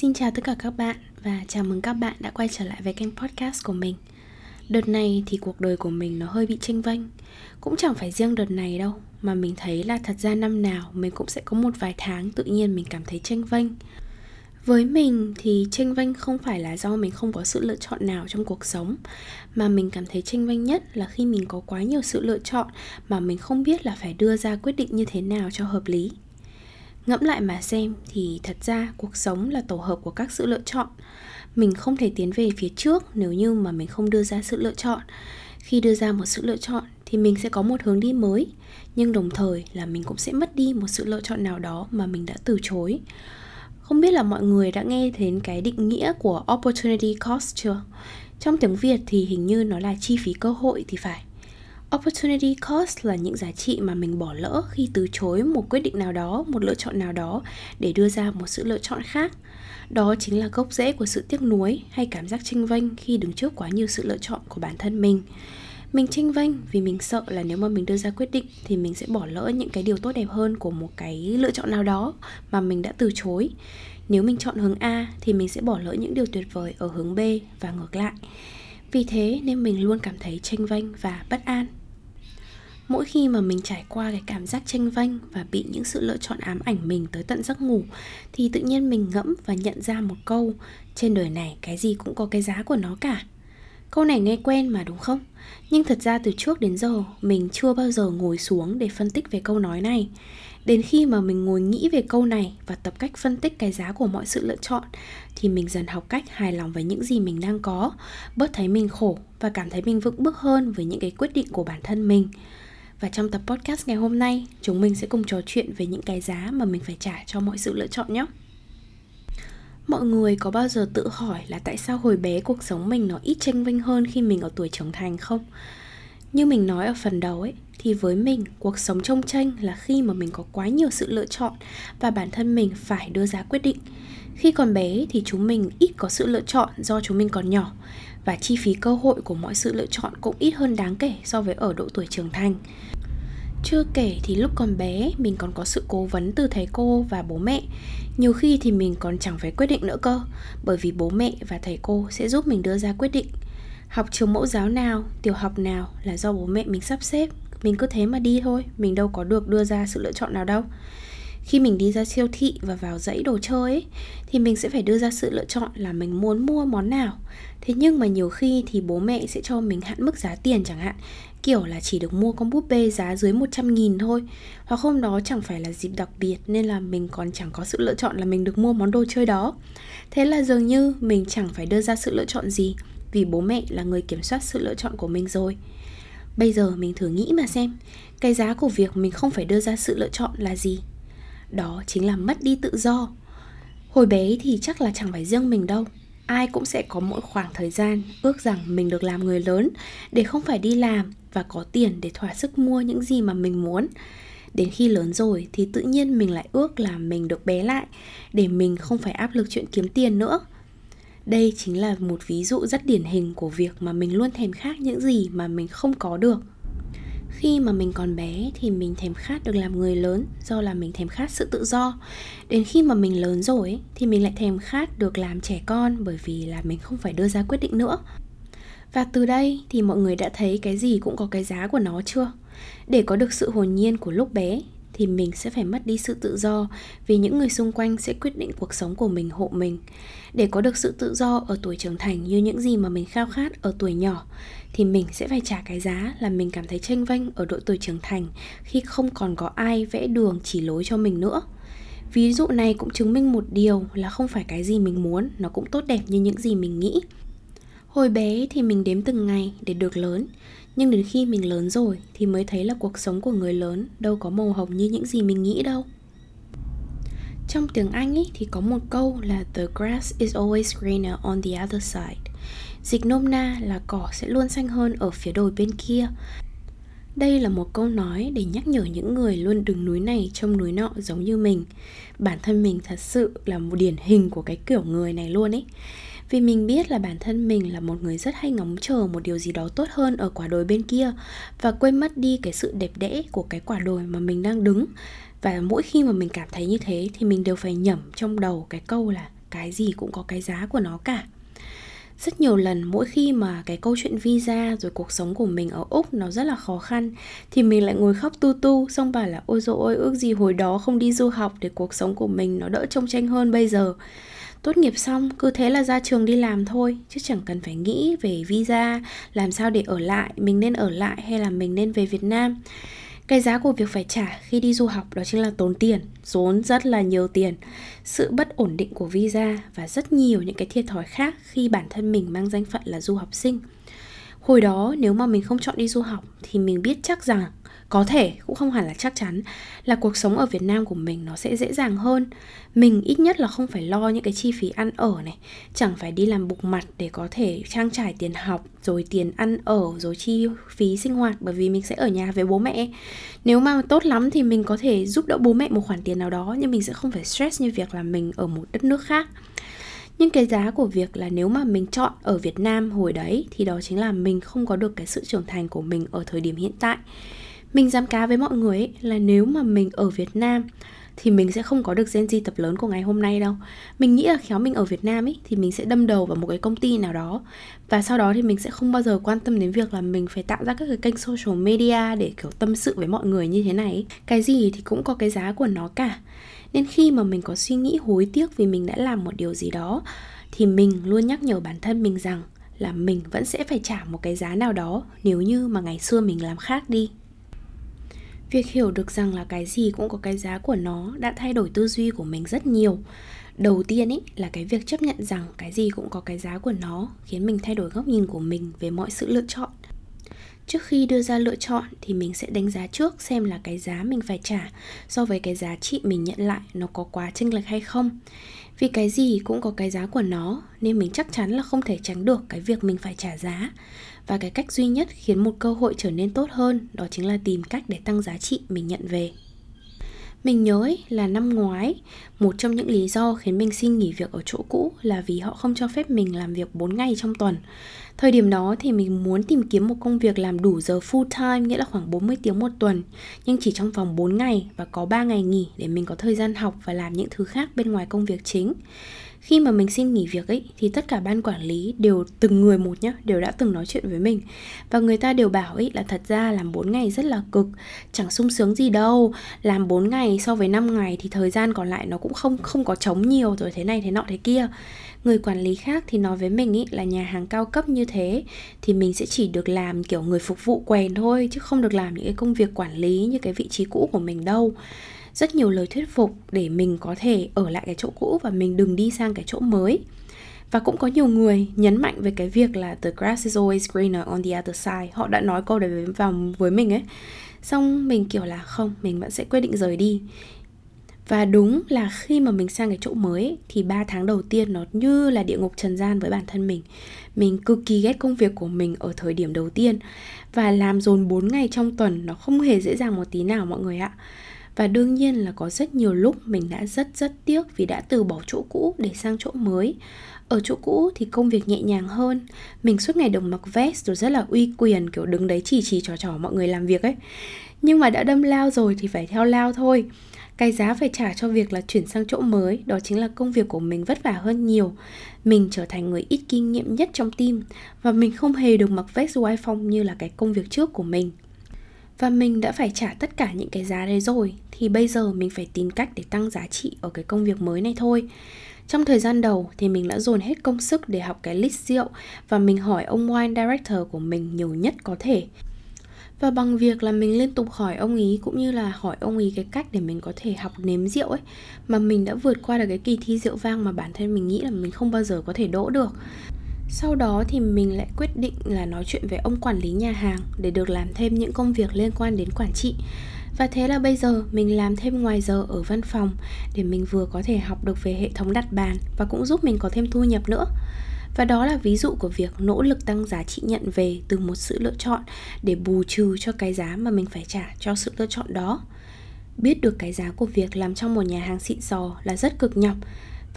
Xin chào tất cả các bạn và chào mừng các bạn đã quay trở lại với kênh podcast của mình. Đợt này thì cuộc đời của mình nó hơi bị tranh vênh. Cũng chẳng phải riêng đợt này đâu, Mà mình thấy là thật ra năm nào mình cũng sẽ có một vài tháng tự nhiên mình cảm thấy tranh vênh. Với mình thì tranh vênh không phải là do mình không có sự lựa chọn nào trong cuộc sống, mà mình cảm thấy tranh vênh nhất là khi mình có quá nhiều sự lựa chọn mà mình không biết là phải đưa ra quyết định như thế nào cho hợp lý ngẫm lại mà xem, thì thật ra cuộc sống là tổ hợp của các sự lựa chọn. Mình không thể tiến về phía trước nếu như mà mình không đưa ra sự lựa chọn. Khi đưa ra một sự lựa chọn, thì mình sẽ có một hướng đi mới, nhưng đồng thời là mình cũng sẽ mất đi một sự lựa chọn nào đó mà mình đã từ chối. Không biết là mọi người đã nghe đến cái định nghĩa của opportunity cost chưa? Trong tiếng việt thì hình như nó là chi phí cơ hội thì phải opportunity cost là những giá trị mà mình bỏ lỡ khi từ chối một quyết định nào đó, một lựa chọn nào đó để đưa ra một sự lựa chọn khác. Đó chính là gốc rễ của sự tiếc nuối hay cảm giác tranh vênh khi đứng trước quá nhiều sự lựa chọn của bản thân mình. Mình tranh vênh vì mình sợ là nếu mà mình đưa ra quyết định thì mình sẽ bỏ lỡ những cái điều tốt đẹp hơn của một cái lựa chọn nào đó mà mình đã từ chối. Nếu mình chọn hướng a thì mình sẽ bỏ lỡ những điều tuyệt vời ở hướng b và ngược lại. Vì thế nên mình luôn cảm thấy tranh vênh và bất an mỗi khi mà mình trải qua cái cảm giác tranh vanh và bị những sự lựa chọn ám ảnh mình tới tận giấc ngủ, thì tự nhiên mình ngẫm và nhận ra một câu, trên đời này cái gì cũng có cái giá của nó cả. Câu này nghe quen mà, đúng không? Nhưng thật ra từ trước đến giờ, mình chưa bao giờ ngồi xuống để phân tích về câu nói này. Đến khi mà mình ngồi nghĩ về câu này và tập cách phân tích cái giá của mọi sự lựa chọn, thì mình dần học cách hài lòng với những gì mình đang có, bớt thấy mình khổ và cảm thấy mình vững bước hơn với những cái quyết định của bản thân mình và trong tập podcast ngày hôm nay, chúng mình sẽ cùng trò chuyện về những cái giá mà mình phải trả cho mọi sự lựa chọn nhé. Mọi người có bao giờ tự hỏi là tại sao hồi bé cuộc sống mình nó ít tranh vinh hơn khi mình ở tuổi trưởng thành không? Như mình nói ở phần đầu ấy, thì với mình, cuộc sống trông tranh là khi mà mình có quá nhiều sự lựa chọn và bản thân mình phải đưa ra quyết định. Khi còn bé thì chúng mình ít có sự lựa chọn do chúng mình còn nhỏ và chi phí cơ hội của mọi sự lựa chọn cũng ít hơn đáng kể so với ở độ tuổi trưởng thành. Chưa kể thì lúc còn bé mình còn có sự cố vấn từ thầy cô và bố mẹ Nhiều khi thì mình còn chẳng phải quyết định nữa cơ Bởi vì bố mẹ và thầy cô sẽ giúp mình đưa ra quyết định Học trường mẫu giáo nào, tiểu học nào là do bố mẹ mình sắp xếp. Mình cứ thế mà đi thôi, mình đâu có được đưa ra sự lựa chọn nào đâu. Khi mình đi ra siêu thị và vào dãy đồ chơi ấy, thì mình sẽ phải đưa ra sự lựa chọn là mình muốn mua món nào. Thế nhưng mà nhiều khi thì bố mẹ sẽ cho mình hạn mức giá tiền chẳng hạn kiểu là chỉ được mua con búp bê giá dưới 100 nghìn thôi. Hoặc hôm đó chẳng phải là dịp đặc biệt nên là mình còn chẳng có sự lựa chọn là mình được mua món đồ chơi đó. Thế là dường như mình chẳng phải đưa ra sự lựa chọn gì vì bố mẹ là người kiểm soát sự lựa chọn của mình rồi. Bây giờ mình thử nghĩ mà xem, cái giá của việc mình không phải đưa ra sự lựa chọn là gì? Đó chính là mất đi tự do. Hồi bé thì chắc là chẳng phải riêng mình đâu. Ai cũng sẽ có mỗi khoảng thời gian ước rằng mình được làm người lớn để không phải đi làm và có tiền để thỏa sức mua những gì mà mình muốn. Đến khi lớn rồi thì tự nhiên mình lại ước là mình được bé lại, để mình không phải áp lực chuyện kiếm tiền nữa đây chính là một ví dụ rất điển hình của việc mà mình luôn thèm khát những gì mà mình không có được. Khi mà mình còn bé thì mình thèm khát được làm người lớn do là mình thèm khát sự tự do. Đến khi mà mình lớn rồi thì mình lại thèm khát được làm trẻ con bởi vì là mình không phải đưa ra quyết định nữa. Và từ đây thì mọi người đã thấy cái gì cũng có cái giá của nó chưa? Để có được sự hồn nhiên của lúc bé thì mình sẽ phải mất đi sự tự do vì những người xung quanh sẽ quyết định cuộc sống của mình hộ mình. Để có được sự tự do ở tuổi trưởng thành như những gì mà mình khao khát ở tuổi nhỏ, thì mình sẽ phải trả cái giá là mình cảm thấy tranh vênh ở độ tuổi trưởng thành khi không còn có ai vẽ đường chỉ lối cho mình nữa. Ví dụ này cũng chứng minh một điều là không phải cái gì mình muốn nó cũng tốt đẹp như những gì mình nghĩ. Hồi bé thì mình đếm từng ngày để được lớn nhưng đến khi mình lớn rồi thì mới thấy là cuộc sống của người lớn đâu có màu hồng như những gì mình nghĩ đâu. Trong tiếng Anh ý, thì có một câu là The grass is always greener on the other side. Dịch nôm na là cỏ sẽ luôn xanh hơn ở phía đồi bên kia. Đây là một câu nói để nhắc nhở những người luôn đứng núi này trông núi nọ giống như mình. Bản thân mình thật sự là một điển hình của cái kiểu người này luôn ấy vì mình biết là bản thân mình là một người rất hay ngóng chờ một điều gì đó tốt hơn ở quả đồi bên kia và quên mất đi cái sự đẹp đẽ của cái quả đồi mà mình đang đứng. Và mỗi khi mà mình cảm thấy như thế thì mình đều phải nhẩm trong đầu cái câu là cái gì cũng có cái giá của nó cả. Rất nhiều lần mỗi khi mà cái câu chuyện visa rồi cuộc sống của mình ở úc nó rất là khó khăn thì mình lại ngồi khóc tu tu, xong bảo là ôi dồi ôi, ước gì hồi đó không đi du học để cuộc sống của mình nó đỡ trông tranh hơn bây giờ tốt nghiệp xong cứ thế là ra trường đi làm thôi chứ chẳng cần phải nghĩ về visa làm sao để ở lại mình nên ở lại hay là mình nên về việt nam cái giá của việc phải trả khi đi du học đó chính là tốn tiền, tốn rất là nhiều tiền, sự bất ổn định của visa và rất nhiều những cái thiệt thòi khác khi bản thân mình mang danh phận là du học sinh. Hồi đó nếu mà mình không chọn đi du học thì mình biết chắc rằng có thể cũng không hẳn là chắc chắn là cuộc sống ở Việt Nam của mình nó sẽ dễ dàng hơn. Mình ít nhất là không phải lo những cái chi phí ăn ở này, chẳng phải đi làm bục mặt để có thể trang trải tiền học, rồi tiền ăn ở, rồi chi phí sinh hoạt bởi vì mình sẽ ở nhà với bố mẹ. Nếu mà tốt lắm thì mình có thể giúp đỡ bố mẹ một khoản tiền nào đó nhưng mình sẽ không phải stress như việc là mình ở một đất nước khác nhưng cái giá của việc là nếu mà mình chọn ở Việt Nam hồi đấy thì đó chính là mình không có được cái sự trưởng thành của mình ở thời điểm hiện tại mình dám cá với mọi người ấy, là nếu mà mình ở Việt Nam thì mình sẽ không có được Gen Z tập lớn của ngày hôm nay đâu. Mình nghĩ là khéo mình ở Việt Nam ấy thì mình sẽ đâm đầu vào một cái công ty nào đó Và sau đó thì mình sẽ không bao giờ quan tâm đến việc là mình phải tạo ra các cái kênh social media để kiểu tâm sự với mọi người như thế này Cái gì thì cũng có cái giá của nó cả. Nên khi mà mình có suy nghĩ hối tiếc vì mình đã làm một điều gì đó Thì mình luôn nhắc nhở bản thân mình rằng là mình vẫn sẽ phải trả một cái giá nào đó nếu như mà ngày xưa mình làm khác đi việc hiểu được rằng là cái gì cũng có cái giá của nó đã thay đổi tư duy của mình rất nhiều. Đầu tiên ý, là cái việc chấp nhận rằng cái gì cũng có cái giá của nó khiến mình thay đổi góc nhìn của mình về mọi sự lựa chọn. Trước khi đưa ra lựa chọn thì mình sẽ đánh giá trước xem là cái giá mình phải trả so với cái giá trị mình nhận lại nó có quá chênh lệch hay không. Vì cái gì cũng có cái giá của nó, nên mình chắc chắn là không thể tránh được cái việc mình phải trả giá và cái cách duy nhất khiến một cơ hội trở nên tốt hơn đó chính là tìm cách để tăng giá trị mình nhận về mình nhớ ấy, là năm ngoái, một trong những lý do khiến mình xin nghỉ việc ở chỗ cũ là vì họ không cho phép mình làm việc 4 ngày trong tuần. Thời điểm đó thì mình muốn tìm kiếm một công việc làm đủ giờ full time, nghĩa là khoảng 40 tiếng một tuần, nhưng chỉ trong vòng 4 ngày và có 3 ngày nghỉ để mình có thời gian học và làm những thứ khác bên ngoài công việc chính khi mà mình xin nghỉ việc ấy, thì tất cả ban quản lý đều, từng người một nhá, đều đã từng nói chuyện với mình. Và người ta đều bảo ấy là thật ra làm 4 ngày rất là cực, chẳng sung sướng gì đâu. Làm 4 ngày so với 5 ngày thì thời gian còn lại nó cũng không không có trống nhiều rồi thế này thế nọ thế kia. Người quản lý khác thì nói với mình ý là nhà hàng cao cấp như thế thì mình sẽ chỉ được làm kiểu người phục vụ quèn thôi, chứ không được làm những cái công việc quản lý như cái vị trí cũ của mình đâu rất nhiều lời thuyết phục để mình có thể ở lại cái chỗ cũ và mình đừng đi sang cái chỗ mới. Và cũng có nhiều người nhấn mạnh về cái việc là the grass is always greener on the other side họ đã nói câu đấy vào, với mình ấy. Xong mình kiểu là không, mình vẫn sẽ quyết định rời đi và đúng là khi mà mình sang cái chỗ mới thì 3 tháng đầu tiên nó như là địa ngục trần gian với bản thân mình. Mình cực kỳ ghét công việc của mình ở thời điểm đầu tiên. Và làm dồn 4 ngày trong tuần nó không hề dễ dàng một tí nào, mọi người ạ. Và đương nhiên là có rất nhiều lúc mình đã rất rất tiếc vì đã từ bỏ chỗ cũ để sang chỗ mới. Ở chỗ cũ thì công việc nhẹ nhàng hơn. Mình suốt ngày đồng mặc vest rồi rất là uy quyền, Kiểu đứng đấy chỉ chỉ trò trò mọi người làm việc ấy. Nhưng mà đã đâm lao rồi thì phải theo lao thôi. Cái giá phải trả cho việc là chuyển sang chỗ mới, đó chính là công việc của mình vất vả hơn nhiều. Mình trở thành người ít kinh nghiệm nhất trong team và mình không hề được mặc vest oai phong như là cái công việc trước của mình và mình đã phải trả tất cả những cái giá đấy rồi, thì bây giờ mình phải tìm cách để tăng giá trị ở cái công việc mới này thôi. Trong thời gian đầu thì mình đã dồn hết công sức để học cái list rượu và mình hỏi ông wine director của mình nhiều nhất có thể. Và bằng việc là mình liên tục hỏi ông ý cũng như là hỏi ông ý cái cách để mình có thể học nếm rượu ấy, mà mình đã vượt qua được cái kỳ thi rượu vang mà bản thân mình nghĩ là mình không bao giờ có thể đỗ được sau đó thì mình lại quyết định là nói chuyện với ông quản lý nhà hàng để được làm thêm những công việc liên quan đến quản trị Và thế là bây giờ mình làm thêm ngoài giờ ở văn phòng để mình vừa có thể học được về hệ thống đặt bàn và cũng giúp mình có thêm thu nhập nữa. Và đó là ví dụ của việc nỗ lực tăng giá trị nhận về từ một sự lựa chọn để bù trừ cho cái giá mà mình phải trả cho sự lựa chọn đó. Biết được cái giá của việc làm trong một nhà hàng xịn sò là rất cực nhọc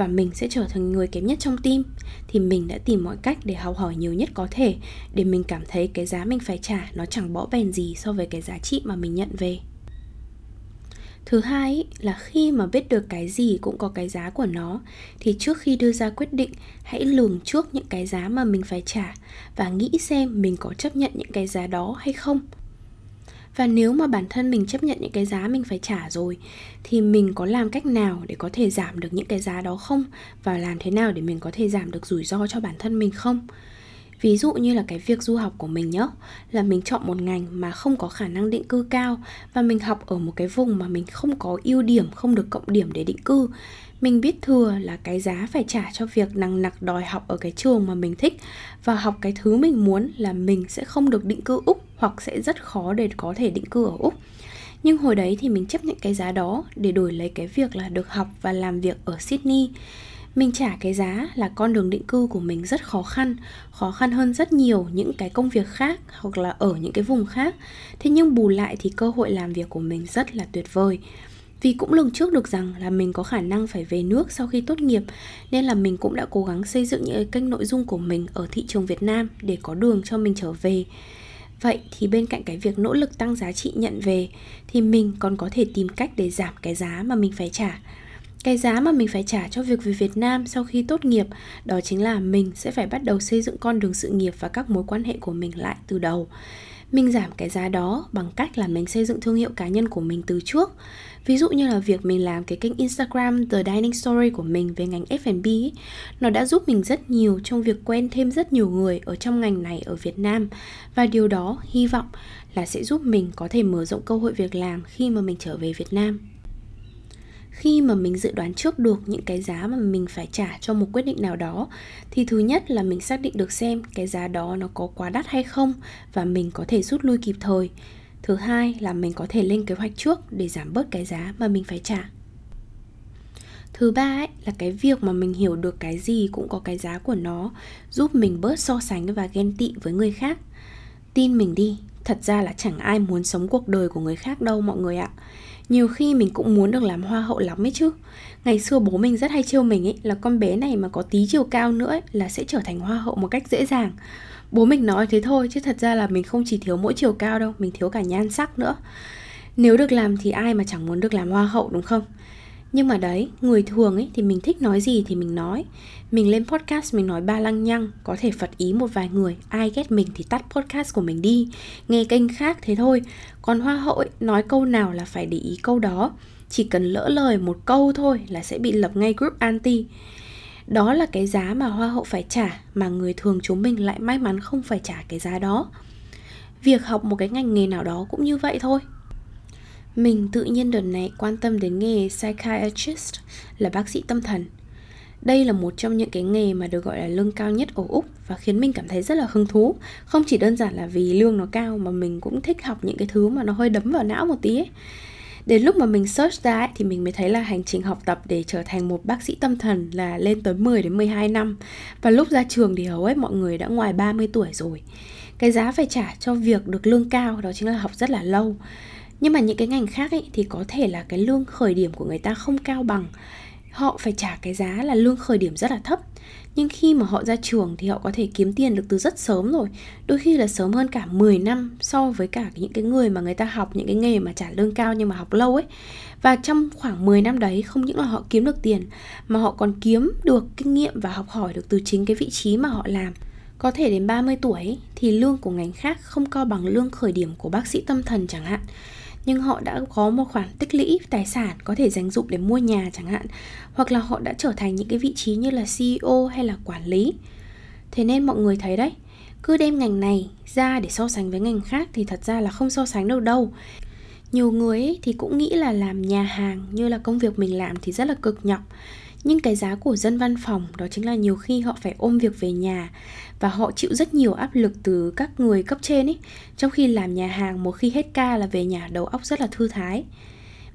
và mình sẽ trở thành người kém nhất trong team thì mình đã tìm mọi cách để học hỏi nhiều nhất có thể để mình cảm thấy cái giá mình phải trả nó chẳng bỏ bèn gì so với cái giá trị mà mình nhận về. Thứ hai ý, là khi mà biết được cái gì cũng có cái giá của nó thì trước khi đưa ra quyết định hãy lường trước những cái giá mà mình phải trả và nghĩ xem mình có chấp nhận những cái giá đó hay không và nếu mà bản thân mình chấp nhận những cái giá mình phải trả rồi, thì mình có làm cách nào để có thể giảm được những cái giá đó không? Và làm thế nào để mình có thể giảm được rủi ro cho bản thân mình không? Ví dụ như là cái việc du học của mình nhé là mình chọn một ngành mà không có khả năng định cư cao, và mình học ở một cái vùng mà mình không có ưu điểm, không được cộng điểm để định cư. Mình biết thừa là cái giá phải trả cho việc nặng nặc đòi học ở cái trường mà mình thích, và học cái thứ mình muốn là mình sẽ không được định cư úc hoặc sẽ rất khó để có thể định cư ở úc. Nhưng hồi đấy thì mình chấp nhận cái giá đó để đổi lấy cái việc là được học và làm việc ở sydney. Mình trả cái giá là con đường định cư của mình rất khó khăn khó khăn hơn rất nhiều những cái công việc khác hoặc là ở những cái vùng khác. Thế nhưng bù lại thì cơ hội làm việc của mình rất là tuyệt vời. Vì cũng lường trước được rằng là mình có khả năng phải về nước sau khi tốt nghiệp, nên là mình cũng đã cố gắng xây dựng những cái kênh nội dung của mình ở thị trường Việt Nam để có đường cho mình trở về. Vậy thì bên cạnh cái việc nỗ lực tăng giá trị nhận về, thì mình còn có thể tìm cách để giảm cái giá mà mình phải trả cái giá mà mình phải trả cho việc về Việt Nam sau khi tốt nghiệp, đó chính là mình sẽ phải bắt đầu xây dựng con đường sự nghiệp và các mối quan hệ của mình lại từ đầu. Mình giảm cái giá đó bằng cách là mình xây dựng thương hiệu cá nhân của mình từ trước. Ví dụ như là việc mình làm cái kênh Instagram The Dining Story của mình về ngành F&B nó đã giúp mình rất nhiều trong việc quen thêm rất nhiều người ở trong ngành này ở Việt Nam và điều đó hy vọng là sẽ giúp mình có thể mở rộng cơ hội việc làm khi mà mình trở về Việt Nam khi mà mình dự đoán trước được những cái giá mà mình phải trả cho một quyết định nào đó, thì thứ nhất là mình xác định được xem cái giá đó nó có quá đắt hay không và mình có thể rút lui kịp thời. Thứ hai là mình có thể lên kế hoạch trước để giảm bớt cái giá mà mình phải trả. Thứ ba ấy là cái việc mà mình hiểu được cái gì cũng có cái giá của nó, giúp mình bớt so sánh và ghen tị với người khác. Tin mình đi, thật ra là chẳng ai muốn sống cuộc đời của người khác đâu mọi người ạ nhiều khi mình cũng muốn được làm hoa hậu lắm ấy chứ. Ngày xưa bố mình rất hay trêu mình ấy là con bé này mà có tí chiều cao nữa ấy, là sẽ trở thành hoa hậu một cách dễ dàng. Bố mình nói thế thôi chứ thật ra là mình không chỉ thiếu mỗi chiều cao đâu mình thiếu cả nhan sắc nữa. Nếu được làm thì ai mà chẳng muốn được làm hoa hậu đúng không? Nhưng mà đấy người thường ấy thì mình thích nói gì thì mình nói. Mình lên podcast mình nói ba lăng nhăng có thể phật ý một vài người ai ghét mình thì tắt podcast của mình đi. Nghe kênh khác thế thôi. Còn hoa hậu ấy, nói câu nào là phải để ý câu đó. Chỉ cần lỡ lời một câu thôi là sẽ bị lập ngay group anti. Đó là cái giá mà hoa hậu phải trả mà người thường chúng mình lại may mắn không phải trả cái giá đó. Việc học một cái ngành nghề nào đó cũng như vậy thôi mình tự nhiên đợt này quan tâm đến nghề psychiatrist là bác sĩ tâm thần. Đây là một trong những cái nghề mà được gọi là lương cao nhất ở Úc và khiến mình cảm thấy rất là hứng thú. Không chỉ đơn giản là vì lương nó cao mà mình cũng thích học những cái thứ mà nó hơi đấm vào não một tí ấy. Đến lúc mà mình search ra ấy, thì mình mới thấy là hành trình học tập để trở thành một bác sĩ tâm thần là lên tới 10 đến 12 năm. Và lúc ra trường thì hầu hết mọi người đã ngoài 30 tuổi rồi. Cái giá phải trả cho việc được lương cao đó chính là học rất là lâu nhưng mà những cái ngành khác ấy, thì có thể là cái lương khởi điểm của người ta không cao bằng. Họ phải trả cái giá là lương khởi điểm rất là thấp. Nhưng khi mà họ ra trường thì họ có thể kiếm tiền được từ rất sớm rồi. Đôi khi là sớm hơn cả 10 năm so với cả những cái người mà người ta học, những cái nghề mà trả lương cao nhưng mà học lâu ấy. Và trong khoảng 10 năm đấy, không những là họ kiếm được tiền, mà họ còn kiếm được kinh nghiệm và học hỏi được từ chính cái vị trí mà họ làm. Có thể đến 30 tuổi thì lương của ngành khác không cao bằng lương khởi điểm của bác sĩ tâm thần chẳng hạn nhưng họ đã có một khoản tích lũy tài sản có thể dành dụng để mua nhà chẳng hạn, hoặc là họ đã trở thành những cái vị trí như là CEO hay là quản lý. Thế nên mọi người thấy đấy, cứ đem ngành này ra để so sánh với ngành khác thì thật ra là không so sánh được đâu. Nhiều người ấy thì cũng nghĩ là làm nhà hàng như là công việc mình làm thì rất là cực nhọc nhưng cái giá của dân văn phòng đó chính là nhiều khi họ phải ôm việc về nhà và họ chịu rất nhiều áp lực từ các người cấp trên ấy. Trong khi làm nhà hàng một khi hết ca là về nhà đầu óc rất là thư thái.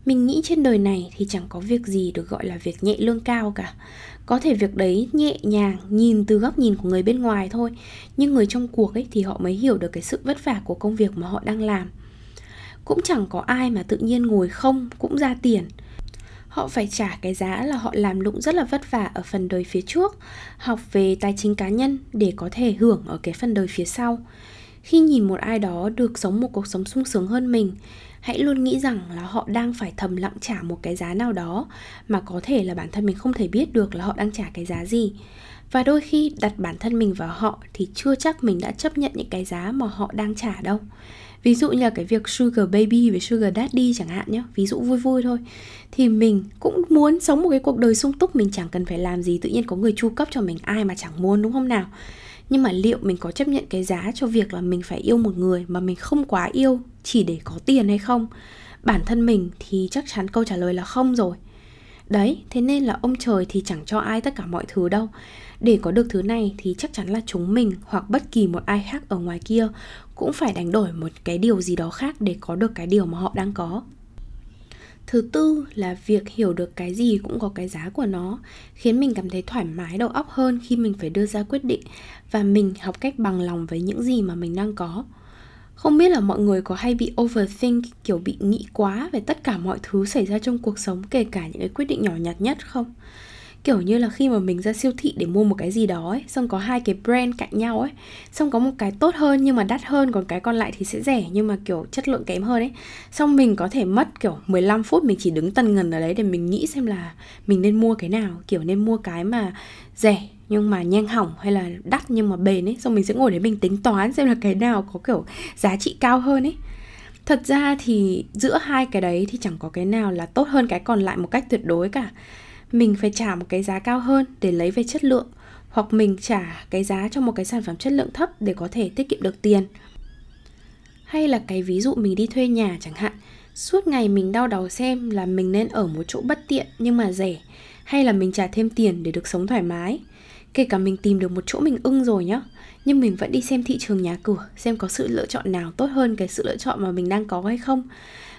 Mình nghĩ trên đời này thì chẳng có việc gì được gọi là việc nhẹ lương cao cả. Có thể việc đấy nhẹ nhàng nhìn từ góc nhìn của người bên ngoài thôi, nhưng người trong cuộc ấy thì họ mới hiểu được cái sự vất vả của công việc mà họ đang làm. Cũng chẳng có ai mà tự nhiên ngồi không, cũng ra tiền họ phải trả cái giá là họ làm lụng rất là vất vả ở phần đời phía trước, học về tài chính cá nhân để có thể hưởng ở cái phần đời phía sau. Khi nhìn một ai đó được sống một cuộc sống sung sướng hơn mình, hãy luôn nghĩ rằng là họ đang phải thầm lặng trả một cái giá nào đó mà có thể là bản thân mình không thể biết được là họ đang trả cái giá gì. Và đôi khi đặt bản thân mình vào họ thì chưa chắc mình đã chấp nhận những cái giá mà họ đang trả đâu ví dụ như là cái việc sugar baby với sugar daddy chẳng hạn nhé ví dụ vui vui thôi. Thì mình cũng muốn sống một cái cuộc đời sung túc, mình chẳng cần phải làm gì, tự nhiên có người chu cấp cho mình, ai mà chẳng muốn, đúng không nào? Nhưng mà liệu mình có chấp nhận cái giá cho việc là mình phải yêu một người mà mình không quá yêu chỉ để có tiền hay không? Bản thân mình thì chắc chắn câu trả lời là không rồi. Đấy, thế nên là ông trời thì chẳng cho ai tất cả mọi thứ đâu. Để có được thứ này thì chắc chắn là chúng mình hoặc bất kỳ một ai khác ở ngoài kia cũng phải đánh đổi một cái điều gì đó khác để có được cái điều mà họ đang có. Thứ tư là việc hiểu được cái gì cũng có cái giá của nó, khiến mình cảm thấy thoải mái, đầu óc hơn khi mình phải đưa ra quyết định và mình học cách bằng lòng với những gì mà mình đang có. Không biết là mọi người có hay bị overthink, kiểu bị nghĩ quá về tất cả mọi thứ xảy ra trong cuộc sống, kể cả những cái quyết định nhỏ nhặt nhất không? Kiểu như là khi mà mình ra siêu thị để mua một cái gì đó ấy, xong có hai cái brand cạnh nhau ấy, xong có một cái tốt hơn nhưng mà đắt hơn, còn cái còn lại thì sẽ rẻ nhưng mà, kiểu, chất lượng kém hơn ấy. Xong mình có thể mất, kiểu 15 phút mình chỉ đứng tần ngần ở đấy để mình nghĩ xem là mình nên mua cái nào, kiểu, nên mua cái mà rẻ nhưng mà nhanh hỏng hay là đắt nhưng mà bền ấy. Xong mình sẽ ngồi để mình tính toán xem là cái nào có, kiểu, giá trị cao hơn ấy. Thật ra thì giữa hai cái đấy thì chẳng có cái nào là tốt hơn cái còn lại một cách tuyệt đối cả mình phải trả một cái giá cao hơn để lấy về chất lượng, hoặc mình trả cái giá cho một cái sản phẩm chất lượng thấp để có thể tiết kiệm được tiền. Hay là cái ví dụ mình đi thuê nhà chẳng hạn, suốt ngày mình đau đầu xem là mình nên ở một chỗ bất tiện nhưng mà rẻ, hay là mình trả thêm tiền để được sống thoải mái. Kể cả mình tìm được một chỗ mình ưng rồi nhá, nhưng mình vẫn đi xem thị trường nhà cửa, xem có sự lựa chọn nào tốt hơn cái sự lựa chọn mà mình đang có hay không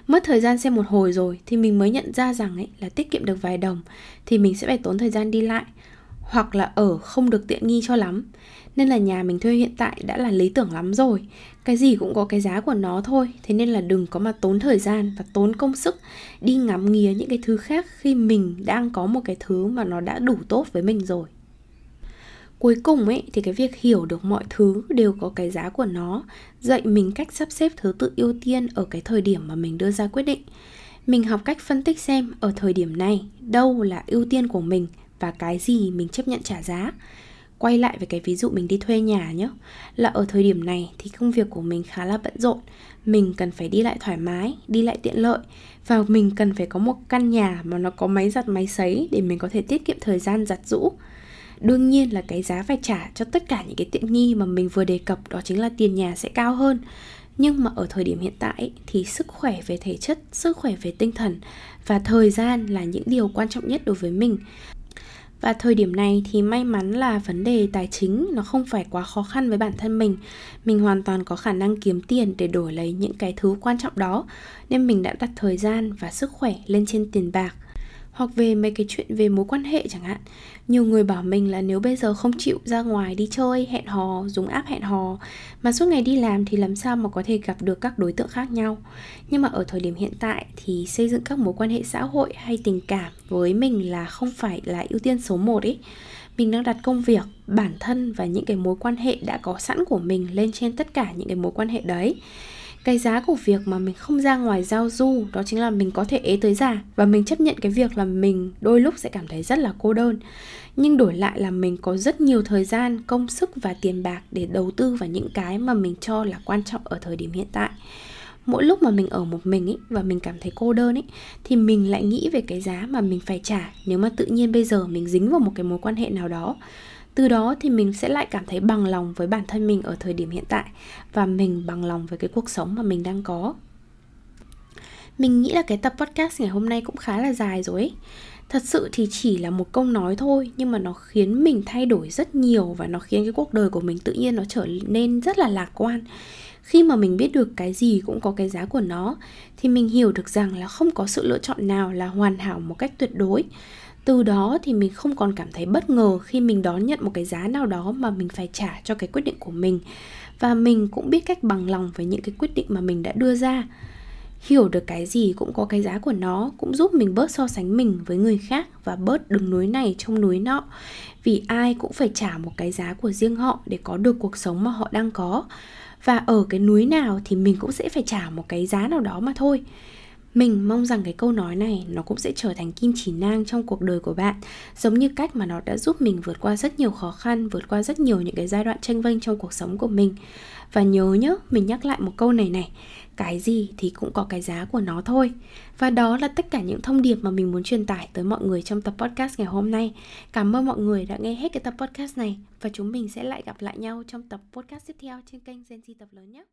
mất thời gian xem một hồi rồi thì mình mới nhận ra rằng ấy, là tiết kiệm được vài đồng thì mình sẽ phải tốn thời gian đi lại hoặc là ở không được tiện nghi cho lắm. Nên là nhà mình thuê hiện tại đã là lý tưởng lắm rồi. Cái gì cũng có cái giá của nó thôi, thế nên là đừng có mà tốn thời gian và tốn công sức đi ngắm nghía những cái thứ khác khi mình đang có một cái thứ mà nó đã đủ tốt với mình rồi cuối cùng ấy, thì cái việc hiểu được mọi thứ đều có cái giá của nó, dạy mình cách sắp xếp thứ tự ưu tiên ở cái thời điểm mà mình đưa ra quyết định. Mình học cách phân tích xem ở thời điểm này đâu là ưu tiên của mình và cái gì mình chấp nhận trả giá. Quay lại với cái ví dụ mình đi thuê nhà nhé là ở thời điểm này thì công việc của mình khá là bận rộn, mình cần phải đi lại thoải mái, đi lại tiện lợi và mình cần phải có một căn nhà mà nó có máy giặt máy sấy để mình có thể tiết kiệm thời gian giặt rũ đương nhiên là cái giá phải trả cho tất cả những cái tiện nghi mà mình vừa đề cập, đó chính là tiền nhà sẽ cao hơn. Nhưng mà ở thời điểm hiện tại thì sức khỏe về thể chất, sức khỏe về tinh thần và thời gian là những điều quan trọng nhất đối với mình. Và thời điểm này thì may mắn là vấn đề tài chính nó không phải quá khó khăn với bản thân mình. Mình hoàn toàn có khả năng kiếm tiền để đổi lấy những cái thứ quan trọng đó, nên mình đã đặt thời gian và sức khỏe lên trên tiền bạc hoặc về mấy cái chuyện về mối quan hệ chẳng hạn. Nhiều người bảo mình là nếu bây giờ không chịu ra ngoài đi chơi, hẹn hò, dùng app hẹn hò, mà suốt ngày đi làm thì làm sao mà có thể gặp được các đối tượng khác nhau? Nhưng mà ở thời điểm hiện tại thì xây dựng các mối quan hệ xã hội hay tình cảm với mình là không phải là ưu tiên số 1 ấy mình đang đặt công việc, bản thân và những cái mối quan hệ đã có sẵn của mình lên trên tất cả những cái mối quan hệ đấy cái giá của việc mà mình không ra ngoài giao du, đó chính là mình có thể ế tới già và mình chấp nhận cái việc là mình đôi lúc sẽ cảm thấy rất là cô đơn. Nhưng đổi lại là mình có rất nhiều thời gian, công sức và tiền bạc để đầu tư vào những cái mà mình cho là quan trọng ở thời điểm hiện tại. Mỗi lúc mà mình ở một mình ấy và mình cảm thấy cô đơn ấy thì mình lại nghĩ về cái giá mà mình phải trả. Nếu mà tự nhiên bây giờ mình dính vào một cái mối quan hệ nào đó từ đó thì mình sẽ lại cảm thấy bằng lòng với bản thân mình ở thời điểm hiện tại và mình bằng lòng với cái cuộc sống mà mình đang có. Mình nghĩ là cái tập podcast ngày hôm nay cũng khá là dài rồi ấy. Thật sự thì chỉ là một câu nói thôi, nhưng mà nó khiến mình thay đổi rất nhiều và nó khiến cái cuộc đời của mình tự nhiên nó trở nên rất là lạc quan. Khi mà mình biết được cái gì cũng có cái giá của nó, thì mình hiểu được rằng là không có sự lựa chọn nào là hoàn hảo một cách tuyệt đối từ đó thì mình không còn cảm thấy bất ngờ khi mình đón nhận một cái giá nào đó mà mình phải trả cho cái quyết định của mình. Và mình cũng biết cách bằng lòng với những cái quyết định mà mình đã đưa ra. Hiểu được cái gì cũng có cái giá của nó cũng giúp mình bớt so sánh mình với người khác và bớt đứng núi này trong núi nọ. Vì ai cũng phải trả một cái giá của riêng họ để có được cuộc sống mà họ đang có. Và ở cái núi nào thì mình cũng sẽ phải trả một cái giá nào đó mà thôi mình mong rằng cái câu nói này nó cũng sẽ trở thành kim chỉ nang trong cuộc đời của bạn, giống như cách mà nó đã giúp mình vượt qua rất nhiều khó khăn, vượt qua rất nhiều những cái giai đoạn tranh vênh trong cuộc sống của mình. Và nhớ nhớ, mình nhắc lại một câu này này, cái gì thì cũng có cái giá của nó thôi. Và đó là tất cả những thông điệp mà mình muốn truyền tải tới mọi người trong tập podcast ngày hôm nay. Cảm ơn mọi người đã nghe hết cái tập podcast này và chúng mình sẽ lại gặp lại nhau trong tập podcast tiếp theo trên kênh Gen Z tập lớn nhé.